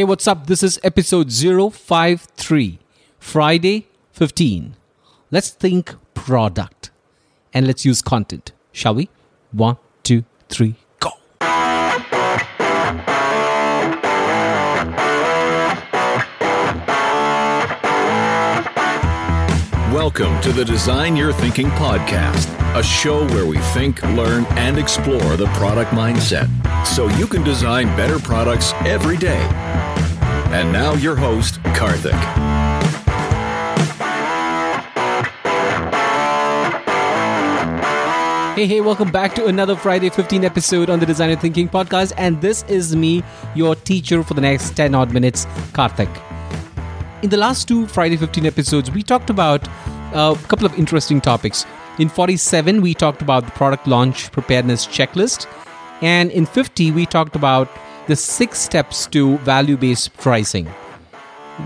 Hey, what's up? This is episode 053, Friday 15. Let's think product and let's use content, shall we? One, two, three, Welcome to the Design Your Thinking podcast, a show where we think, learn, and explore the product mindset so you can design better products every day. And now, your host, Karthik. Hey, hey, welcome back to another Friday 15 episode on the Design Your Thinking podcast. And this is me, your teacher for the next 10 odd minutes, Karthik. In the last two Friday 15 episodes, we talked about a couple of interesting topics. In 47, we talked about the product launch preparedness checklist. And in 50, we talked about the six steps to value based pricing.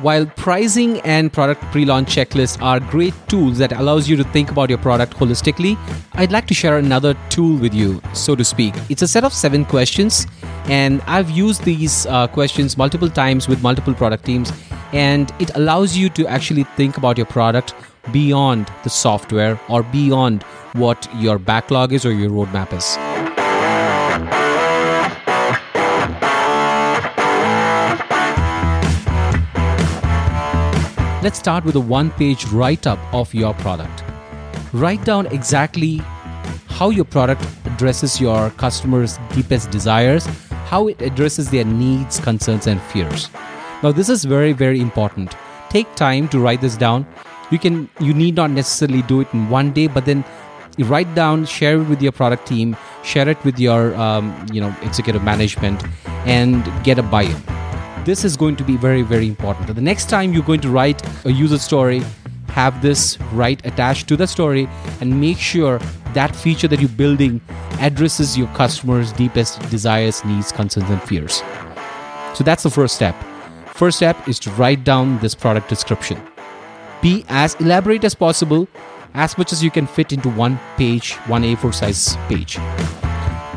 While pricing and product pre-launch checklists are great tools that allows you to think about your product holistically, I'd like to share another tool with you, so to speak. It's a set of seven questions, and I've used these uh, questions multiple times with multiple product teams, and it allows you to actually think about your product beyond the software or beyond what your backlog is or your roadmap is. Let's start with a one page write up of your product. Write down exactly how your product addresses your customers' deepest desires, how it addresses their needs, concerns, and fears. Now, this is very, very important. Take time to write this down. You can, you need not necessarily do it in one day, but then you write down, share it with your product team, share it with your, um, you know, executive management, and get a buy-in this is going to be very very important the next time you're going to write a user story have this right attached to the story and make sure that feature that you're building addresses your customers deepest desires needs concerns and fears so that's the first step first step is to write down this product description. Be as elaborate as possible as much as you can fit into one page one a4 size page.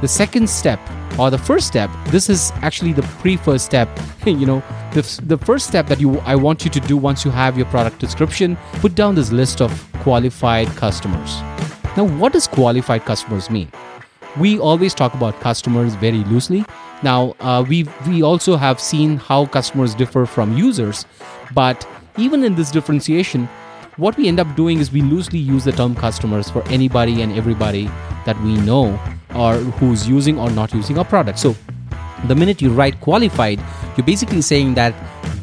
The second step or the first step this is actually the pre-first step you know the, the first step that you i want you to do once you have your product description put down this list of qualified customers. Now what does qualified customers mean we always talk about customers very loosely now uh, we we also have seen how customers differ from users but even in this differentiation what we end up doing is we loosely use the term customers for anybody and everybody that we know or who's using or not using our product. So the minute you write qualified, you're basically saying that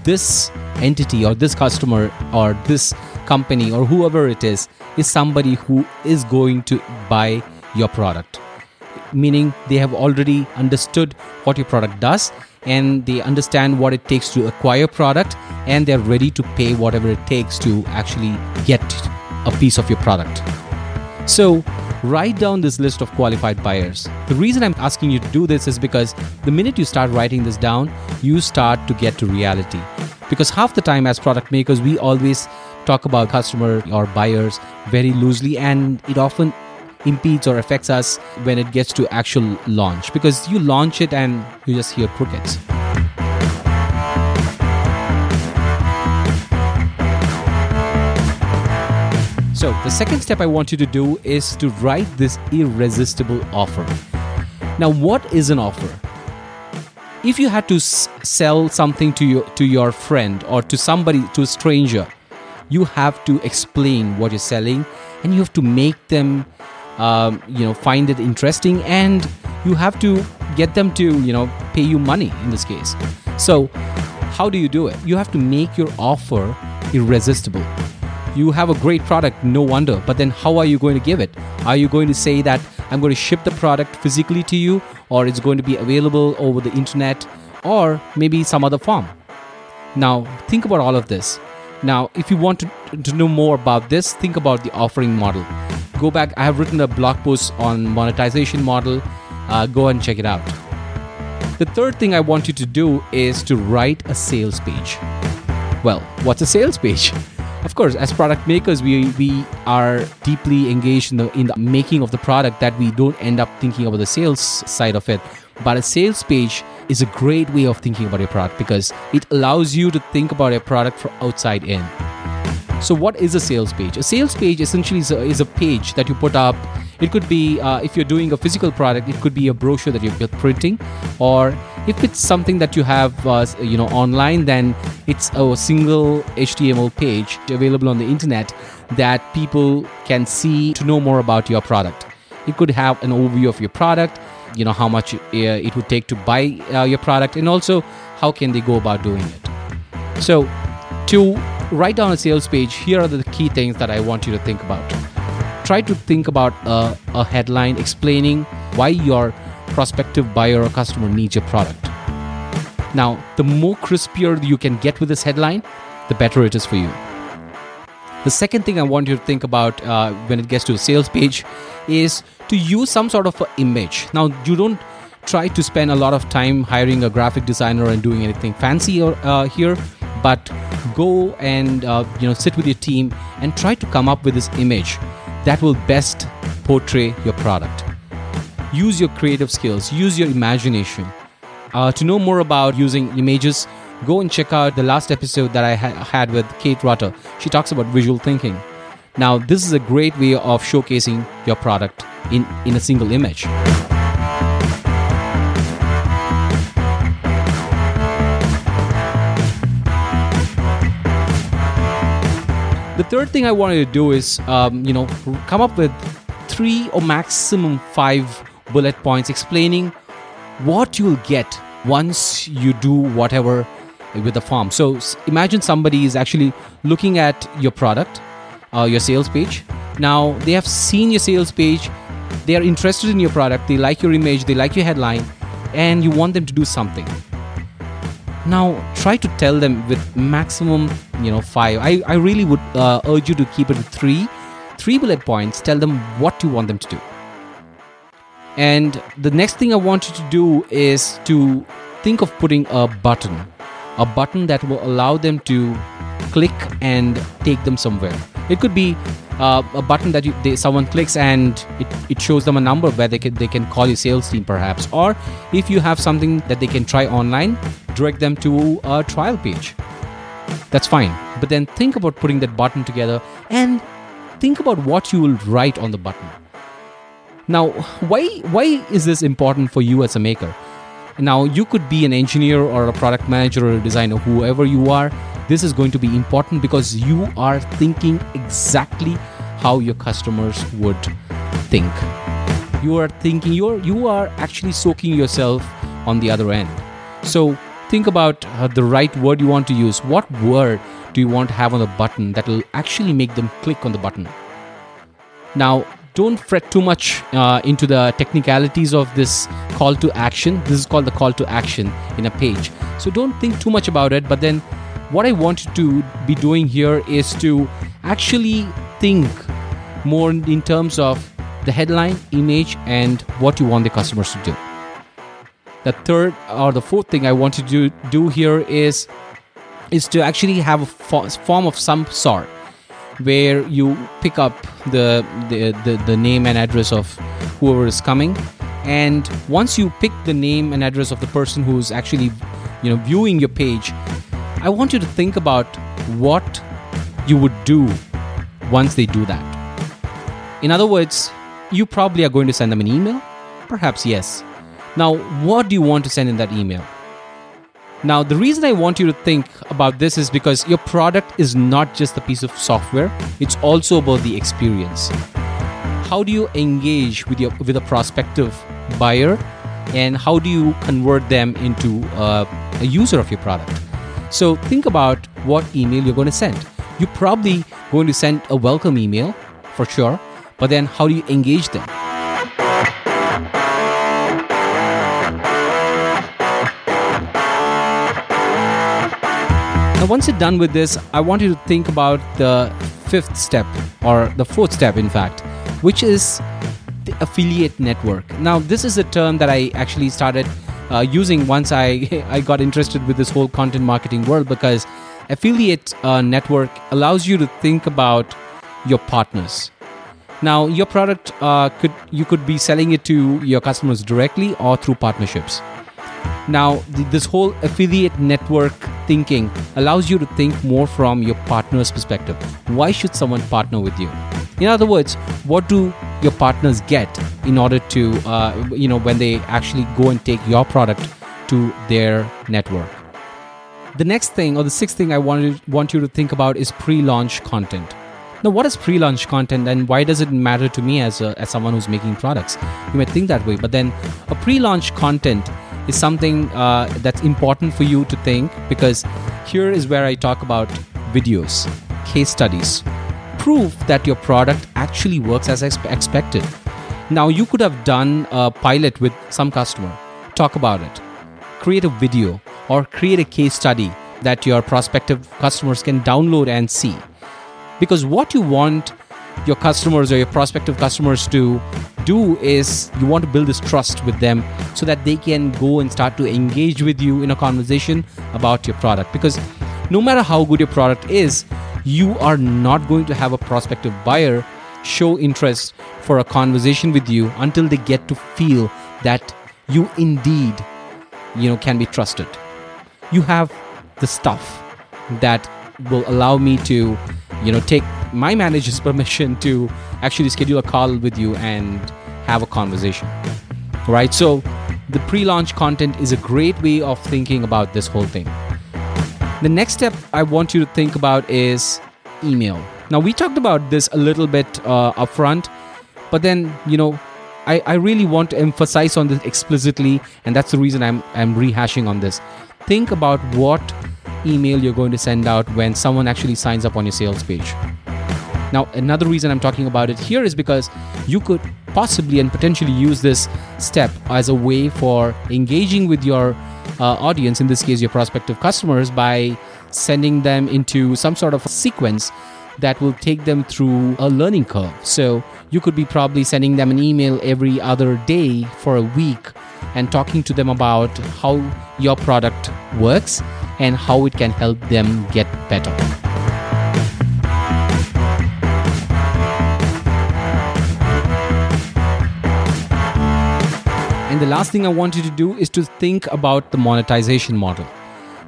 this entity or this customer or this company or whoever it is is somebody who is going to buy your product. Meaning they have already understood what your product does and they understand what it takes to acquire product and they're ready to pay whatever it takes to actually get a piece of your product. So write down this list of qualified buyers. The reason I'm asking you to do this is because the minute you start writing this down, you start to get to reality. Because half the time, as product makers, we always talk about customer or buyers very loosely, and it often impedes or affects us when it gets to actual launch because you launch it and you just hear crickets. So, the second step I want you to do is to write this irresistible offer. Now, what is an offer? If you had to s- sell something to your to your friend or to somebody to a stranger, you have to explain what you're selling and you have to make them um, you know find it interesting and you have to get them to you know pay you money in this case. So how do you do it? You have to make your offer irresistible. You have a great product no wonder but then how are you going to give it? Are you going to say that i'm going to ship the product physically to you or it's going to be available over the internet or maybe some other form? Now think about all of this. Now if you want to, to know more about this think about the offering model go back i have written a blog post on monetization model. Uh, go and check it out. The third thing i want you to do is to write a sales page. Well what's a sales page? Of course as product makers we we are deeply engaged in the in the making of the product that we don't end up thinking about the sales side of it. But a sales page is a great way of thinking about your product because it allows you to think about your product from outside in. So, what is a sales page? A sales page essentially is a, is a page that you put up. It could be, uh, if you're doing a physical product, it could be a brochure that you're printing, or if it's something that you have, uh, you know, online, then it's a single HTML page available on the internet that people can see to know more about your product. It could have an overview of your product, you know, how much uh, it would take to buy uh, your product, and also how can they go about doing it. So, to write down a sales page, here are the key things that I want you to think about. Try to think about a, a headline explaining why your prospective buyer or customer needs your product. Now, the more crispier you can get with this headline, the better it is for you. The second thing I want you to think about uh, when it gets to a sales page is to use some sort of image. Now, you don't try to spend a lot of time hiring a graphic designer and doing anything fancy or, uh, here, but go and uh, you know sit with your team and try to come up with this image that will best portray your product. Use your creative skills. Use your imagination. Uh, to know more about using images, go and check out the last episode that I ha- had with Kate Rutter. She talks about visual thinking. Now, this is a great way of showcasing your product in, in a single image. The third thing I wanted to do is, um, you know, come up with three or maximum five bullet points explaining what you'll get once you do whatever with the farm. So imagine somebody is actually looking at your product, uh, your sales page. Now they have seen your sales page, they are interested in your product, they like your image, they like your headline, and you want them to do something. Now try to tell them with maximum, you know, five. I, I really would uh, urge you to keep it three, three bullet points. Tell them what you want them to do. And the next thing I want you to do is to think of putting a button a button that will allow them to click and take them somewhere. It could be uh, a button that you, they, someone clicks and it, it shows them a number where they can, they can call your sales team perhaps. Or if you have something that they can try online, direct them to a trial page. That's fine. But then think about putting that button together and think about what you will write on the button. Now, why why is this important for you as a maker? Now, you could be an engineer or a product manager or a designer, whoever you are. This is going to be important because you are thinking exactly how your customers would think. You are thinking you're you are actually soaking yourself on the other end. So think about uh, the right word you want to use. What word do you want to have on the button that will actually make them click on the button? Now, don't fret too much uh, into the technicalities of this call to action. This is called the call to action in a page. So don't think too much about it. But then, what I want to be doing here is to actually think more in terms of the headline, image, and what you want the customers to do. The third or the fourth thing I want to do here is is to actually have a form of some sort where you pick up the, the, the, the name and address of whoever is coming. And once you pick the name and address of the person who's actually you know viewing your page i want you to think about what you would do once they do that. In other words you probably are going to send them an email. Perhaps yes. Now what do you want to send in that email now, the reason I want you to think about this is because your product is not just a piece of software, it's also about the experience. How do you engage with your with a prospective buyer and how do you convert them into uh, a user of your product? So think about what email you're going to send. You're probably going to send a welcome email for sure, but then how do you engage them? Now, once you're done with this, I want you to think about the fifth step, or the fourth step, in fact, which is the affiliate network. Now, this is a term that I actually started uh, using once I, I got interested with this whole content marketing world because affiliate uh, network allows you to think about your partners. Now, your product uh, could you could be selling it to your customers directly or through partnerships. Now, th- this whole affiliate network thinking allows you to think more from your partner's perspective. Why should someone partner with you? In other words, what do your partners get in order to, uh, you know, when they actually go and take your product to their network? The next thing, or the sixth thing I wanted, want you to think about is pre launch content. Now, what is pre launch content and why does it matter to me as, a, as someone who's making products? You might think that way, but then a pre launch content is something uh, that's important for you to think because here is where I talk about videos, case studies, proof that your product actually works as ex- expected. Now, you could have done a pilot with some customer, talk about it, create a video, or create a case study that your prospective customers can download and see. Because what you want your customers or your prospective customers to do is you want to build this trust with them so that they can go and start to engage with you in a conversation about your product. Because no matter how good your product is you are not going to have a prospective buyer show interest for a conversation with you until they get to feel that you indeed you know can be trusted. You have the stuff that will allow me to you know take my manager's permission to actually schedule a call with you and have a conversation. Right? So the pre-launch content is a great way of thinking about this whole thing. The next step i want you to think about is email. Now we talked about this a little bit uh, upfront but then you know I, I really want to emphasize on this explicitly and that's the reason i'm i'm rehashing on this. Think about what email you're going to send out when someone actually signs up on your sales page now, another reason I'm talking about it here is because you could possibly and potentially use this step as a way for engaging with your uh, audience, in this case, your prospective customers, by sending them into some sort of sequence that will take them through a learning curve. So, you could be probably sending them an email every other day for a week and talking to them about how your product works and how it can help them get better. And the last thing I want you to do is to think about the monetization model.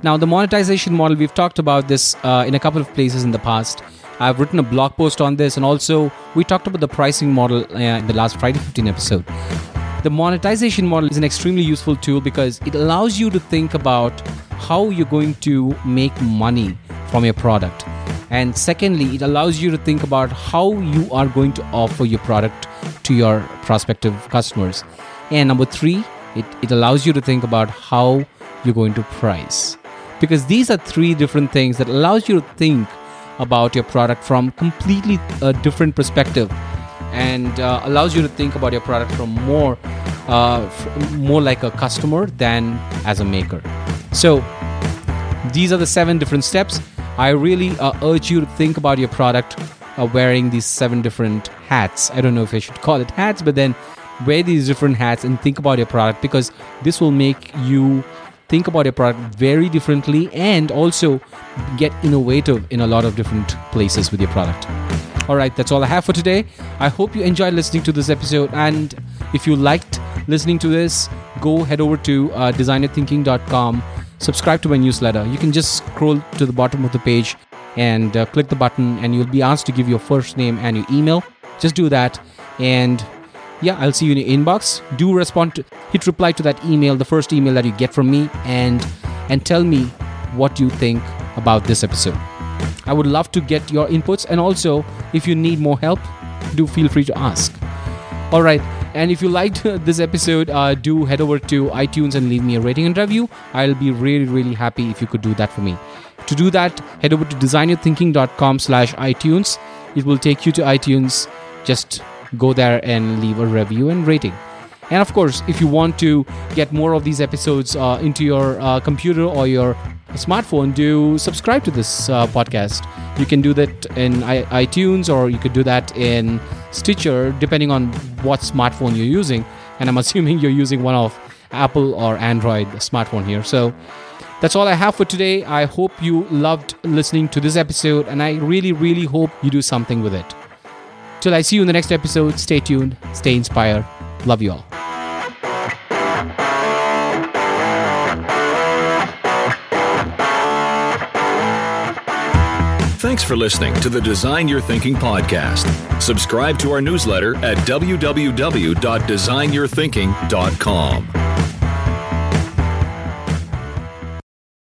Now, the monetization model, we've talked about this uh, in a couple of places in the past. I've written a blog post on this, and also we talked about the pricing model uh, in the last Friday 15 episode. The monetization model is an extremely useful tool because it allows you to think about how you're going to make money from your product. And secondly, it allows you to think about how you are going to offer your product to your prospective customers. And number three, it, it allows you to think about how you're going to price. Because these are three different things that allows you to think about your product from completely a different perspective and uh, allows you to think about your product from more uh, f- more like a customer than as a maker. So these are the seven different steps. I really uh, urge you to think about your product uh, wearing these seven different hats. I don't know if I should call it hats, but then wear these different hats and think about your product because this will make you think about your product very differently and also get innovative in a lot of different places with your product. All right, that's all I have for today. I hope you enjoyed listening to this episode. And if you liked listening to this, go head over to uh, designyourthinking.com, subscribe to my newsletter. You can just scroll to the bottom of the page and uh, click the button, and you'll be asked to give your first name and your email. Just do that. And yeah, I'll see you in your inbox. Do respond to hit reply to that email, the first email that you get from me, and and tell me what you think about this episode. I would love to get your inputs, and also if you need more help, do feel free to ask. All right, and if you liked this episode, uh, do head over to iTunes and leave me a rating and review. I'll be really, really happy if you could do that for me. To do that, head over to designyourthinking.com slash iTunes. It will take you to iTunes. Just go there and leave a review and rating. And of course, if you want to get more of these episodes uh, into your uh, computer or your smartphone, do subscribe to this uh, podcast. You can do that in I- iTunes or you could do that in Stitcher, depending on what smartphone you're using. And I'm assuming you're using one of Apple or Android smartphone here. So that's all I have for today. I hope you loved listening to this episode, and I really, really hope you do something with it. Till I see you in the next episode, stay tuned, stay inspired. Love you all. Thanks for listening to the Design Your Thinking podcast. Subscribe to our newsletter at www.designyourthinking.com.